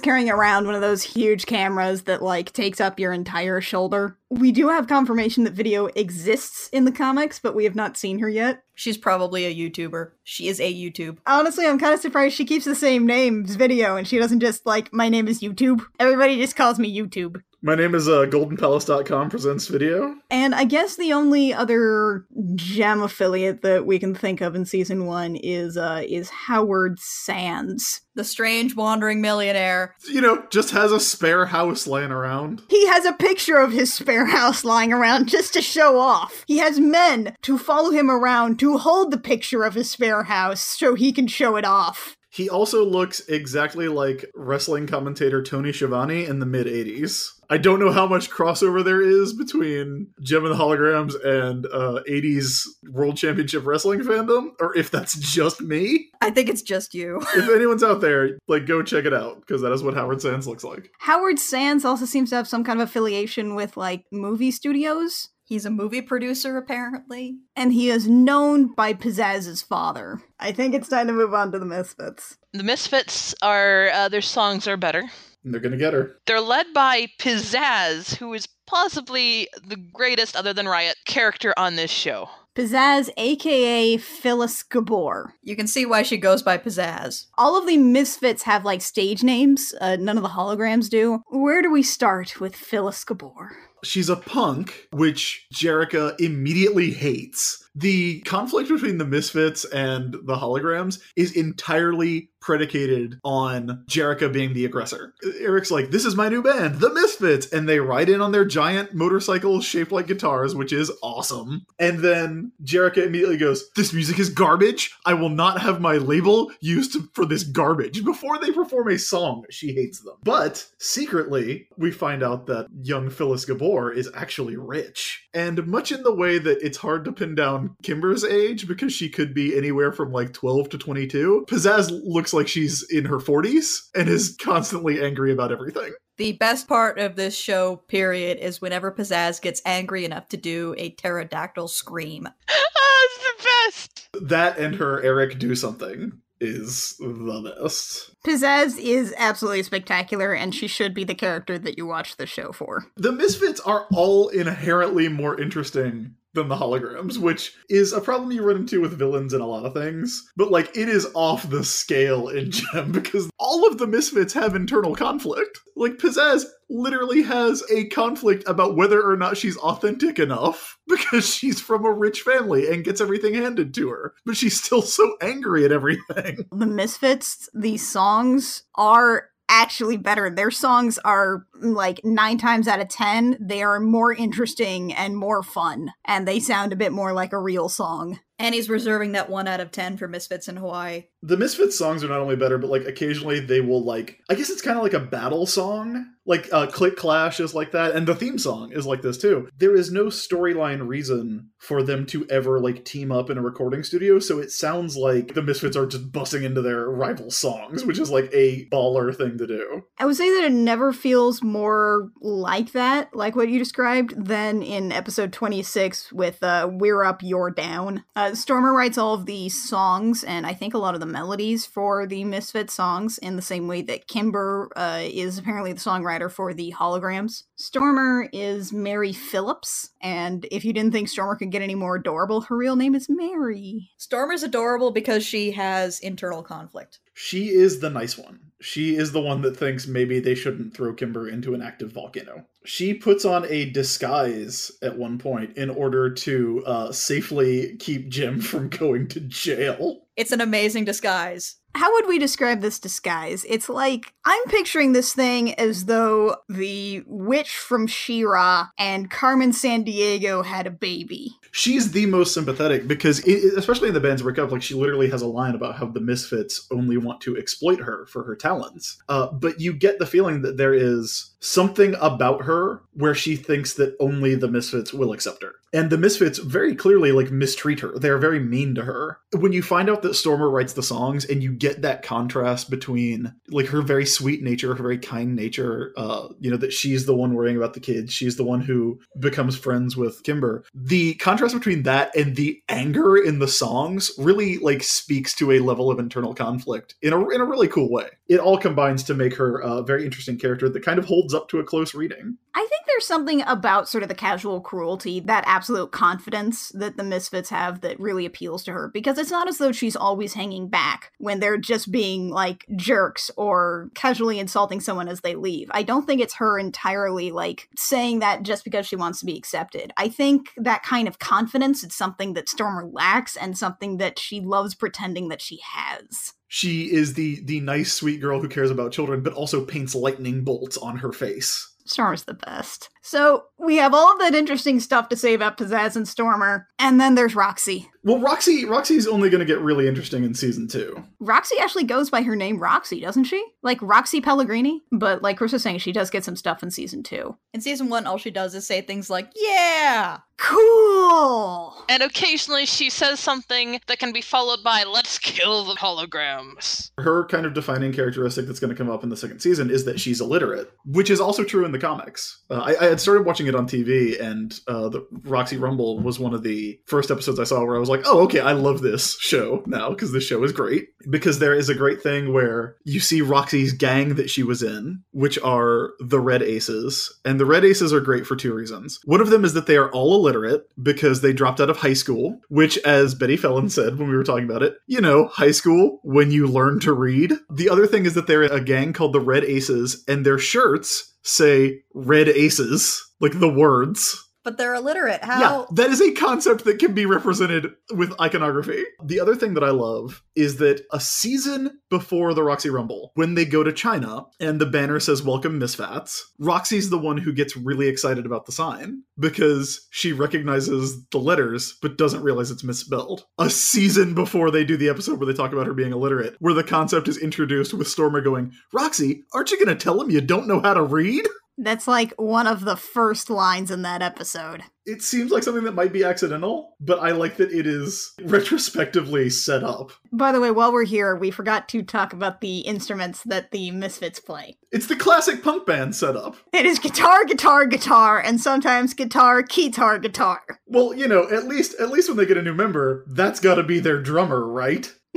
carrying around one of those huge cameras that like takes up your entire shoulder. We do have confirmation that video exists in the comics, but we have not seen her yet. She's probably a YouTuber. She is a YouTube. Honestly, I'm kind of surprised she keeps the same name as video and she doesn't just like my name is YouTube. Everybody just calls me YouTube. My name is uh, GoldenPalace.com presents Video. And I guess the only other Jem affiliate that we can think of in season one is uh is Howard Sands. The strange wandering millionaire. You know, just has a spare house laying around. He has a picture of his spare house lying around just to show off. He has men to follow him around to hold the picture of his spare house so he can show it off. He also looks exactly like wrestling commentator Tony Schiavone in the mid 80s. I don't know how much crossover there is between Jem and the Holograms and uh, 80s World Championship Wrestling fandom, or if that's just me. I think it's just you. If anyone's out there, like, go check it out, because that is what Howard Sands looks like. Howard Sands also seems to have some kind of affiliation with like movie studios. He's a movie producer, apparently. and he is known by Pizzazz's father. I think it's time to move on to the Misfits. The Misfits are uh, their songs are better. And they're gonna get her. They're led by Pizzazz, who is possibly the greatest, other than Riot, character on this show. Pizzazz, aka Phyllis Gabor. You can see why she goes by Pizzazz. All of the Misfits have like stage names, uh, none of the holograms do. Where do we start with Phyllis Gabor? She's a punk, which Jerrica immediately hates. The conflict between the Misfits and the holograms is entirely predicated on Jerrica being the aggressor. Eric's like, This is my new band, the Misfits. And they ride in on their giant motorcycles shaped like guitars, which is awesome. And then Jerrica immediately goes, This music is garbage. I will not have my label used for this garbage. Before they perform a song, she hates them. But secretly, we find out that young Phyllis Gabor is actually rich. And much in the way that it's hard to pin down Kimber's age because she could be anywhere from like 12 to 22, Pizzazz looks like she's in her 40s and is constantly angry about everything. The best part of this show, period, is whenever Pizzazz gets angry enough to do a pterodactyl scream. Ah, it's the best! That and her Eric do something is the best. Pizzazz is absolutely spectacular, and she should be the character that you watch the show for. The Misfits are all inherently more interesting than the holograms, which is a problem you run into with villains in a lot of things. But like it is off the scale in Jem because all of the Misfits have internal conflict. Like Pizzazz literally has a conflict about whether or not she's authentic enough because she's from a rich family and gets everything handed to her. But she's still so angry at everything. The Misfits, these songs are actually better. Their songs are like nine times out of ten, they are more interesting and more fun, and they sound a bit more like a real song. And he's reserving that 1 out of 10 for Misfits in Hawaii. The Misfits songs are not only better, but like occasionally they will like I guess it's kind of like a battle song. Like uh Click Clash is like that, and the theme song is like this too. There is no storyline reason for them to ever like team up in a recording studio, so it sounds like the Misfits are just busting into their rival songs, which is like a baller thing to do. I would say that it never feels more like that, like what you described, than in episode 26 with uh, We're Up, You're Down. Uh, Stormer writes all of the songs and I think a lot of the melodies for the Misfit songs in the same way that Kimber uh, is apparently the songwriter for the holograms. Stormer is Mary Phillips, and if you didn't think Stormer could get any more adorable, her real name is Mary. Stormer's adorable because she has internal conflict. She is the nice one. She is the one that thinks maybe they shouldn't throw Kimber into an active volcano. She puts on a disguise at one point in order to uh, safely keep Jem from going to jail. It's an amazing disguise. How would we describe this disguise? It's like I'm picturing this thing as though the witch from She-Ra and Carmen Sandiego had a baby. She's the most sympathetic because, it, especially in the bands break up, like she literally has a line about how the Misfits only want to exploit her for her talents. Uh, but you get the feeling that there is something about her where she thinks that only the Misfits will accept her. And the Misfits very clearly like mistreat her. They're very mean to her. When you find out that Stormer writes the songs and you get that contrast between like her very sweet nature, her very kind nature, uh, you know, that she's the one worrying about the kids, she's the one who becomes friends with Kimber. The contrast between that and the anger in the songs really like speaks to a level of internal conflict in a in a really cool way. It all combines to make her a very interesting character that kind of holds up to a close reading. I think there's something about sort of the casual cruelty, that absolute confidence that the Misfits have that really appeals to her because it's not as though she's always hanging back when they're just being like jerks or casually insulting someone as they leave. I don't think it's her entirely like saying that just because she wants to be accepted. I think that kind of confidence is something that Stormer lacks and something that she loves pretending that she has she is the the nice sweet girl who cares about children but also paints lightning bolts on her face Stormer's the best. So we have all of that interesting stuff to say about Pizzazz and Stormer, and then there's Roxy. Well, Roxy Roxy's only going to get really interesting in season two. Roxy actually goes by her name Roxy, doesn't she? Like Roxy Pelligrini. But like Chris was saying, she does get some stuff in season two. In season one, all she does is say things like, yeah! Cool! And occasionally she says something that can be followed by, let's kill the holograms. Her kind of defining characteristic that's going to come up in the second season is that she's illiterate, which is also true in the comics. Uh, I, I, had started watching it on TV, and uh, the Roxy Rumble was one of the first episodes I saw where I was like, oh, okay, I love this show now because this show is great. Because there is a great thing where you see Roxy's gang that she was in, which are the Red Aces. And the Red Aces are great for two reasons. One of them is that they are all illiterate because they dropped out of high school, which, as Betty Fellon said when we were talking about it, you know, high school when you learn to read. The other thing is that they're a gang called the Red Aces, and their shirts say Red Aces, like the words but they're illiterate. How? Yeah, that is a concept that can be represented with iconography. The other thing that I love is that a season before the Roxy Rumble, when they go to China and the banner says "Welcome Misfats," Roxy's the one who gets really excited about the sign because she recognizes the letters but doesn't realize it's misspelled. A season before they do the episode where they talk about her being illiterate, where the concept is introduced with Stormer going, "Roxy, aren't you going to tell him you don't know how to read?" That's like one of the first lines in that episode. It seems like something that might be accidental, but I like that it is retrospectively set up. By the way, while we're here, we forgot to talk about the instruments that the Misfits play. It's the classic punk band setup. It is guitar, guitar, guitar, and sometimes guitar, guitar, guitar. Well, you know, at least at least when they get a new member, that's got to be their drummer, right?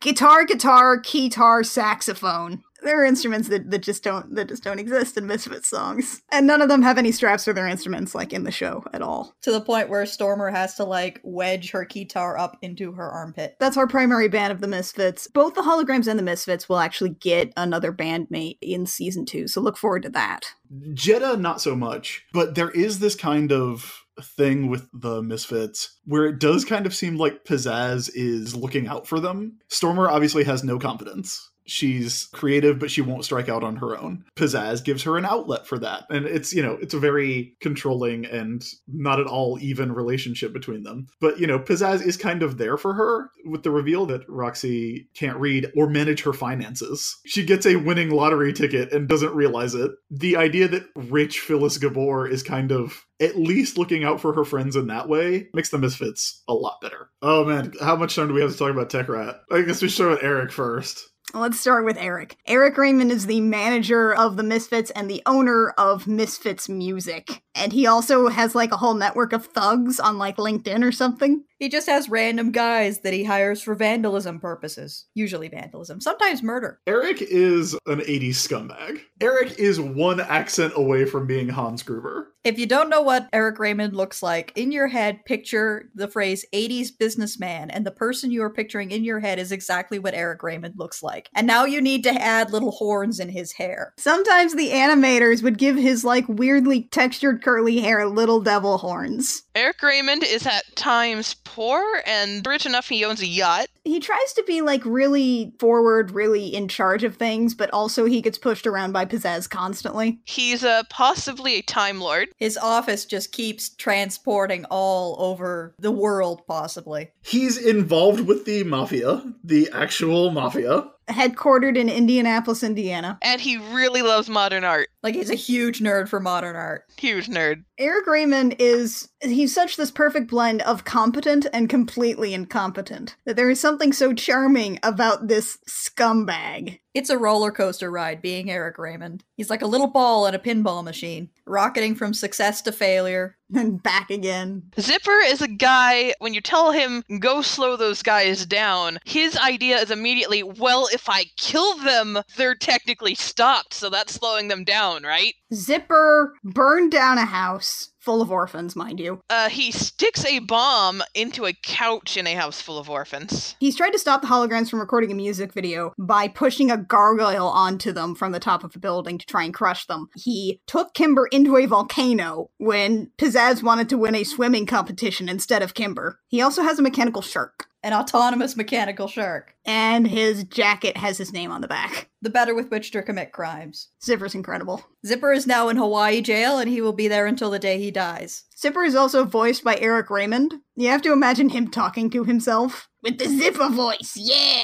guitar, guitar, guitar, saxophone there are instruments that, that just don't that just don't exist in Misfits songs. And none of them have any straps for their instruments like in the show at all. To the point where Stormer has to like wedge her guitar up into her armpit. That's our primary band of the Misfits. Both the holograms and the Misfits will actually get another bandmate in season two, so look forward to that. Jetta, not so much, but there is this kind of thing with the Misfits where it does kind of seem like Pizzazz is looking out for them. Stormer obviously has no confidence she's creative but she won't strike out on her own. Pizzazz gives her an outlet for that. And it's you know it's a very controlling and not at all even relationship between them. But you know pizzazz is kind of there for her with the reveal that roxy can't read or manage her finances. She gets a winning lottery ticket and doesn't realize it. The idea that rich phyllis gabor is kind of at least looking out for her friends in that way makes the misfits a lot better. Oh man how much time do we have to talk about tech rat? I guess we should start with eric first Let's start with Eric. Eric Raymond is the manager of the Misfits and the owner of Misfits Music. And he also has like a whole network of thugs on like LinkedIn or something. He just has random guys that he hires for vandalism purposes. Usually vandalism, sometimes murder. Eric is an 80s scumbag. Eric is one accent away from being Hans Gruber. If you don't know what Eric Raymond looks like, in your head, picture the phrase 80s businessman, and the person you are picturing in your head is exactly what Eric Raymond looks like. And now you need to add little horns in his hair. Sometimes the animators would give his like weirdly textured curly hair little devil horns. Eric Raymond is at times poor and rich enough he owns a yacht. he tries to be like really forward, really in charge of things, but also he gets pushed around by pizzazz constantly. He's uh, possibly a Time Lord. His office just keeps transporting all over the world, possibly. He's involved with the mafia, the actual mafia. Headquartered in Indianapolis, Indiana. And he really loves modern art. Like he's a huge nerd for modern art. Huge nerd. Eric Raymond is he's such this perfect blend of competent and completely incompetent. That there is something so charming about this scumbag. It's a roller coaster ride being Eric Raymond. He's like a little ball in a pinball machine, rocketing from success to failure. And back again. Zipper is a guy, when you tell him, go slow those guys down, his idea is immediately, well, if I kill them, they're technically stopped, so that's slowing them down, right? Zipper burned down a house full of orphans, mind you. Uh, he sticks a bomb into a couch in a house full of orphans. He's tried to stop the holograms from recording a music video by pushing a gargoyle onto them from the top of a building to try and crush them. He took Kimber into a volcano when Pizzazz wanted to win a swimming competition instead of Kimber. He also has a mechanical shark. An autonomous mechanical shark. And his jacket has his name on the back. The better with which to commit crimes. Zipper's incredible. Zipper is now in Hawaii jail and he will be there until the day he dies. Zipper is also voiced by Eric Raymond. You have to imagine him talking to himself with the Zipper voice. Yeah.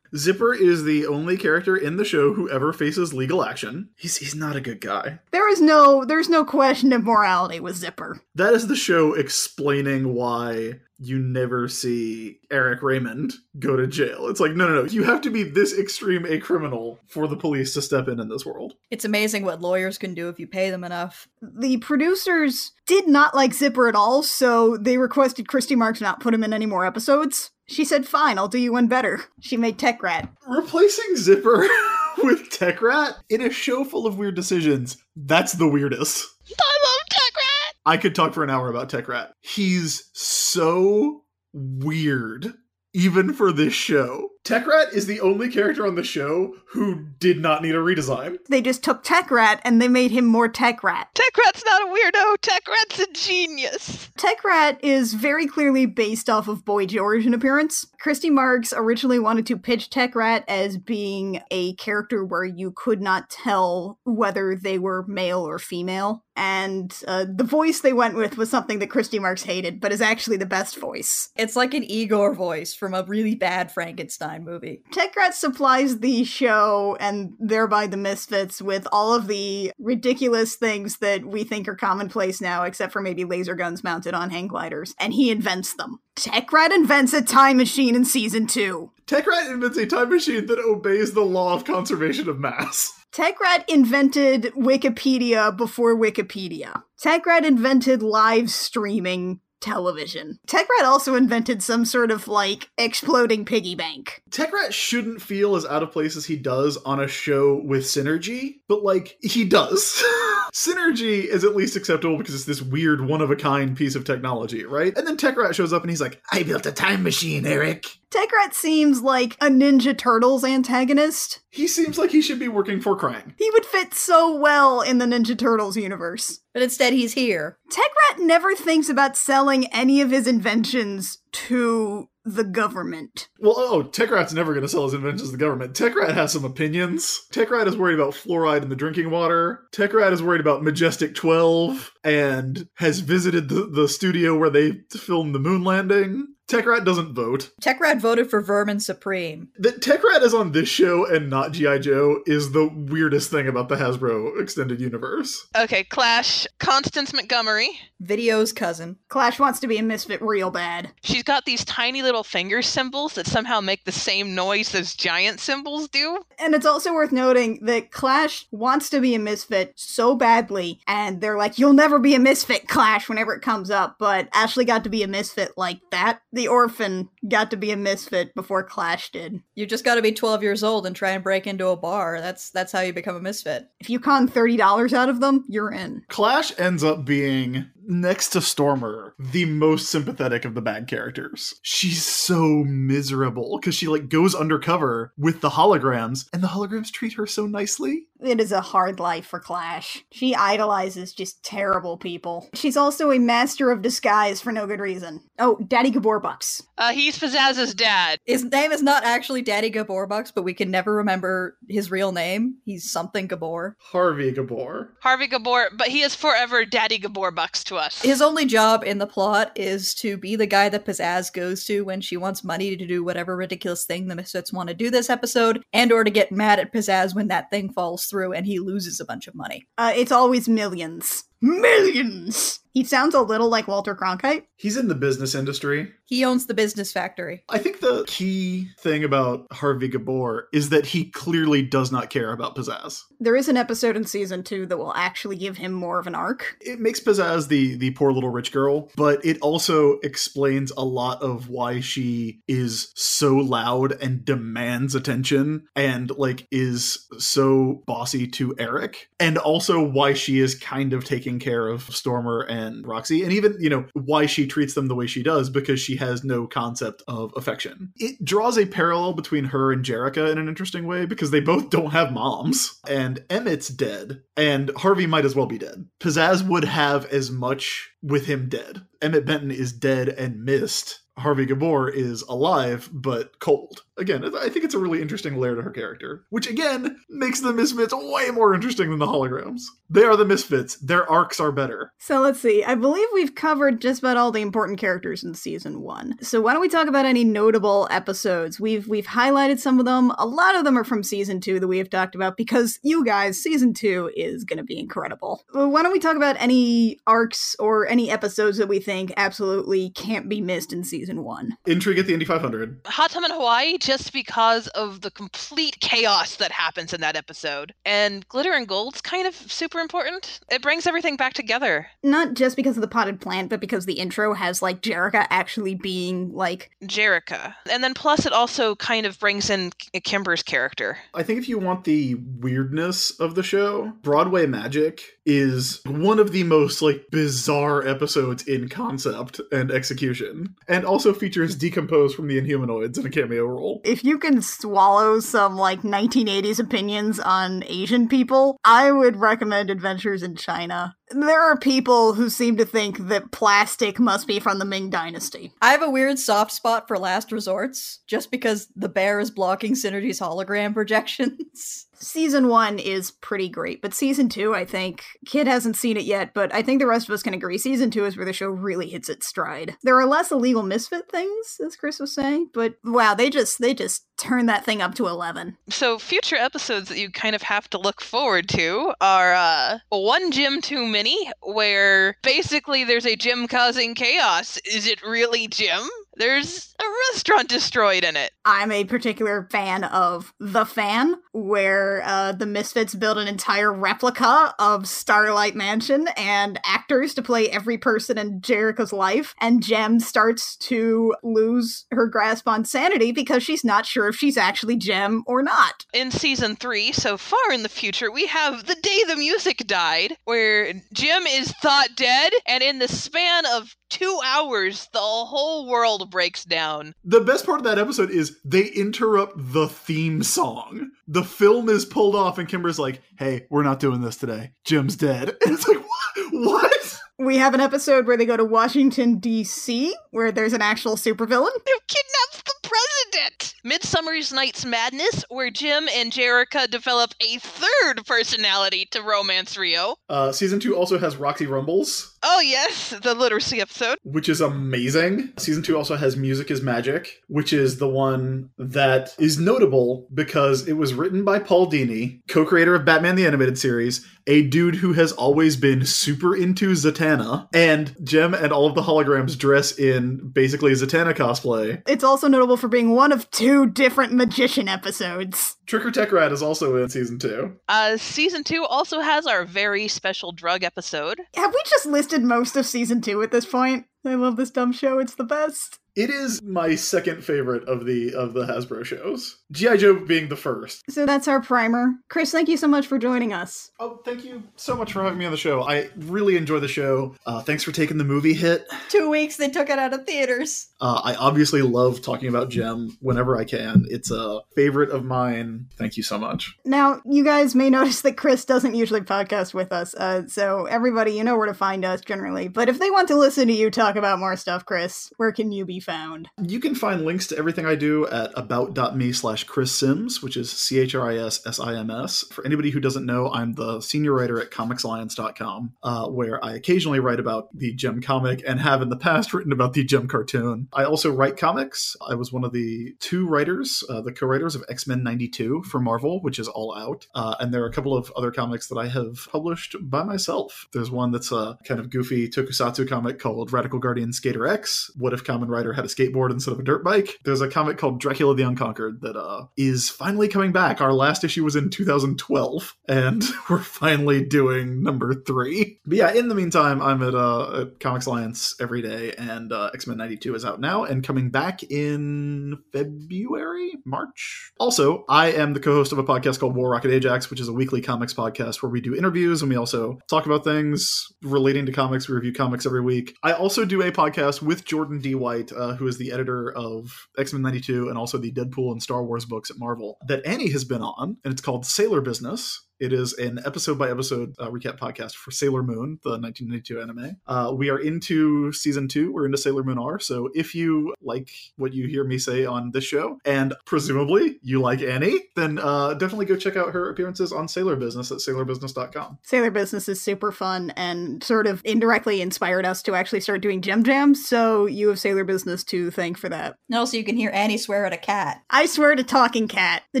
Zipper is the only character in the show who ever faces legal action. He's he's not a good guy. There is no there's no question of morality with Zipper. That is the show explaining why you never see Eric Raymond go to jail. It's like, no, no, no. You have to be this extreme a criminal for the police to step in in this world. It's amazing what lawyers can do if you pay them enough. The producers did not like Zipper at all, so they requested Christy Marx not put him in any more episodes. She said, fine, I'll do you one better. She made Tech Rat. Replacing Zipper with Tech Rat in a show full of weird decisions, that's the weirdest. I love Tech Rat! I could talk for an hour about Tech Rat. He's so weird, even for this show. Tech Rat is the only character on the show who did not need a redesign. They just took Tech Rat and they made him more Tech Rat. Tech Rat's not a weirdo, Tech Rat's a genius. Tech Rat is very clearly based off of Boy George in appearance. Christy Marx originally wanted to pitch Tech Rat as being a character where you could not tell whether they were male or female. And uh, the voice they went with was something that Christy Marx hated, but is actually the best voice. It's like an Igor voice from a really bad Frankenstein movie. Tech Rat supplies the show and thereby the Misfits with all of the ridiculous things that we think are commonplace now, except for maybe laser guns mounted on hang gliders, and he invents them. Tech Rat invents a time machine in season two. Tech Rat invents a time machine that obeys the law of conservation of mass. Tech Rat invented Wikipedia before Wikipedia. Tech Rat invented live streaming television. Tech Rat also invented some sort of like exploding piggy bank. Tech Rat shouldn't feel as out of place as he does on a show with Synergy, but like, he does. Synergy is at least acceptable because it's this weird one of a kind piece of technology, right? And then Tech Rat shows up and he's like, I built a time machine, Eric. Tech Rat seems like a Ninja Turtles antagonist. He seems like he should be working for Krang. He would fit so well in the Ninja Turtles universe. But instead, he's here. Tech Rat never thinks about selling any of his inventions to the government. Well, oh, Tech Rat's never going to sell his inventions to the government. Tech Rat has some opinions. Tech Rat is worried about fluoride in the drinking water. Tech Rat is worried about Majestic 12 and has visited the, the studio where they filmed the moon landing. Tech Rat doesn't vote. Tech Rat voted for Vermin Supreme. That Tech Rat is on this show and not G.I. Joe is the weirdest thing about the Hasbro extended universe. Okay, Clash, Constance Montgomery. Video's cousin. Clash wants to be a misfit real bad. She's got these tiny little finger cymbals that somehow make the same noise as giant cymbals do. And it's also worth noting that Clash wants to be a misfit so badly, and they're like, You'll never be a misfit, Clash, whenever it comes up. But Ashley got to be a misfit like that. The orphan got to be a misfit before Clash did. You just got to be 12 years old and try and break into a bar. That's that's how you become a misfit. If you con $30 out of them, you're in. Clash ends up being next to Stormer, the most sympathetic of the bad characters. She's so miserable because she like goes undercover with the holograms and the holograms treat her so nicely. It is a hard life for Clash. She idolizes just terrible people. She's also a master of disguise for no good reason. Oh, Daddy Gabor Bucks. Uh, he's Pizzazz's dad. His name is not actually Daddy Gabor Bucks, but we can never remember his real name. He's something Gabor. Harvey Gabor. Harvey Gabor, but he is forever Daddy Gabor Bucks to us. His only job in the plot is to be the guy that Pizzazz goes to when she wants money to do whatever ridiculous thing the Misfits want to do this episode, and or to get mad at Pizzazz when that thing falls through and he loses a bunch of money. Uh, it's always millions. Millions! He sounds a little like Walter Cronkite. He's in the business industry. He owns the business factory. I think the key thing about Harvey Gabor is that he clearly does not care about Pizzazz. There is an episode in season two that will actually give him more of an arc. It makes Pizzazz the the poor little rich girl, but it also explains a lot of why she is so loud and demands attention and like is so bossy to Eric, and also why she is kind of taking care of Stormer and Roxy, and even you know why she treats them the way she does because she has no concept of affection. It draws a parallel between her and Jerrica in an interesting way because they both don't have moms, and Emmett's dead, and Harvey might as well be dead. Pizzazz would have as much with him dead. Emmett Benton is dead and missed. Harvey Gabor is alive but cold. Again, I think it's a really interesting layer to her character, which again makes the Misfits way more interesting than the holograms. They are the Misfits. Their arcs are better. So let's see. I believe we've covered just about all the important characters in season one. So why don't we talk about any notable episodes? We've we've highlighted some of them. A lot of them are from season two that we have talked about because you guys, season two is going to be incredible. Why don't we talk about any arcs or any episodes that we think absolutely can't be missed in season one? Intrigue at the Indy 500. Hot Tub in Hawaii just because of the complete chaos that happens in that episode. And Glitter and Gold's kind of super important. It brings everything back together. Not just because of the potted plant, but because the intro has like Jerrica actually being like Jerrica. And then plus it also kind of brings in K- Kimber's character. I think if you want the weirdness of the show, Broadway Magic is one of the most like bizarre episodes in concept and execution, and also features Decompose from the Inhumanoids in a cameo role. if you can swallow some like 1980s opinions on Asian people, I would recommend Adventures in China. There are people who seem to think that plastic must be from the Ming Dynasty. I have a weird soft spot for Last Resorts, just because the bear is blocking Synergy's hologram projections. Season one is pretty great, but season two, I think, Kid hasn't seen it yet, but I think the rest of us can agree. Season two is where the show really hits its stride. There are less illegal misfit things, as Chris was saying, but wow, they just they just turn that thing up to eleven. So future episodes that you kind of have to look forward to are uh, one Jem too many, where basically there's a Jem causing chaos. Is it really Jem? There's a restaurant destroyed in it. I'm a particular fan of The Fan, where uh, the Misfits build an entire replica of Starlight Mansion and actors to play every person in Jerrica's life. And Jem starts to lose her grasp on sanity because she's not sure if she's actually Jem or not. In season three, so far in the future, we have the day the music died, where Jem is thought dead, and in the span of two hours, the whole world breaks down. The best part of that episode is they interrupt the theme song. The film is pulled off, and Kimber's like, "Hey, we're not doing this today. Jem's dead." And it's like, what? what? We have an episode where they go to Washington, D.C., where there's an actual supervillain. Who kidnaps the president? Midsummer's Night's Madness, where Jem and Jerrica develop a third personality to romance Rio. Uh, season two also has Roxy Rumbles, Oh, yes, the literacy episode. which is amazing. Season two also has Music is Magic, which is the one that is notable because it was written by Paul Dini, co creator of Batman the Animated Series, a dude who has always been super into Zatanna, and Jem and all of the holograms dress in basically Zatanna cosplay. It's also notable for being one of two different magician episodes. Trick or Tech Rat is also in season two. Uh, season two also has our very special drug episode. Have we just listed most of season two at this point? I love this dumb show. It's the best. It is my second favorite of the of the Hasbro shows. GI Joe being the first. So that's our primer. Chris, thank you so much for joining us. Oh, thank you so much for having me on the show. I really enjoy the show. Uh, thanks for taking the movie hit. Two weeks they took it out of theaters. Uh, I obviously love talking about Jem whenever I can. It's a favorite of mine. Thank you so much. Now, you guys may notice that Chris doesn't usually podcast with us, uh, so everybody, you know where to find us generally. But if they want to listen to you talk about more stuff, Chris, where can you be found? You can find links to everything I do at about.me slash Chris Sims, which is C H R I S S I M S. For anybody who doesn't know, I'm the senior writer at comicsalliance.com, uh, where I occasionally write about the Jem comic and have in the past written about the Jem cartoon. I also write comics. I was one of the two writers, uh, the co writers of X Men 92 for Marvel, which is all out. Uh, and there are a couple of other comics that I have published by myself. There's one that's a kind of goofy tokusatsu comic called Radical Guardian Skater X. What if Kamen Rider had a skateboard instead of a dirt bike? There's a comic called Dracula the Unconquered that uh, is finally coming back. Our last issue was in 2012, and we're finally doing number three. But yeah, in the meantime, I'm at, uh, at Comics Alliance every day, and uh, X Men 92 is out now and coming back in February, March. Also, I am the co host of a podcast called War Rocket Ajax, which is a weekly comics podcast where we do interviews and we also talk about things relating to comics. We review comics every week. I also do a podcast with Jordan D. White, uh, who is the editor of X Men 92 and also the Deadpool and Star Wars books at Marvel, that Annie has been on, and it's called Sailor Business. It is an episode by episode uh, recap podcast for Sailor Moon, the 1992 anime. Uh, we are into season two. We're into Sailor Moon R. So if you like what you hear me say on this show, and presumably you like Annie, then uh, definitely go check out her appearances on Sailor Business at sailorbusiness.com. Sailor Business is super fun and sort of indirectly inspired us to actually start doing Jem Jams, so you have Sailor Business to thank for that. And also, you can hear Annie swear at a cat. I swear to talking cat. The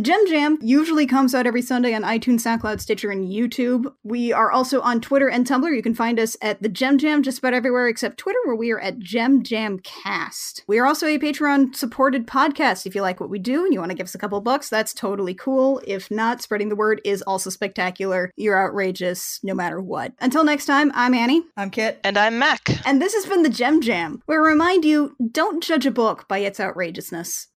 Gem Jam usually comes out every Sunday on iTunes, SoundCloud, Stitcher, and YouTube. We are also on Twitter and Tumblr. You can find us at the Jem Jam just about everywhere except Twitter, where we are at Jem Jam Cast. We are also a Patreon supported podcast. If you like what we do and you want to give us a couple bucks, that's totally cool. If not, spreading the word is also spectacular. You're outrageous no matter what. Until next time, I'm Annie. I'm Kit. And I'm Mac. And this has been the Jem Jam, where we remind you don't judge a book by its outrageousness.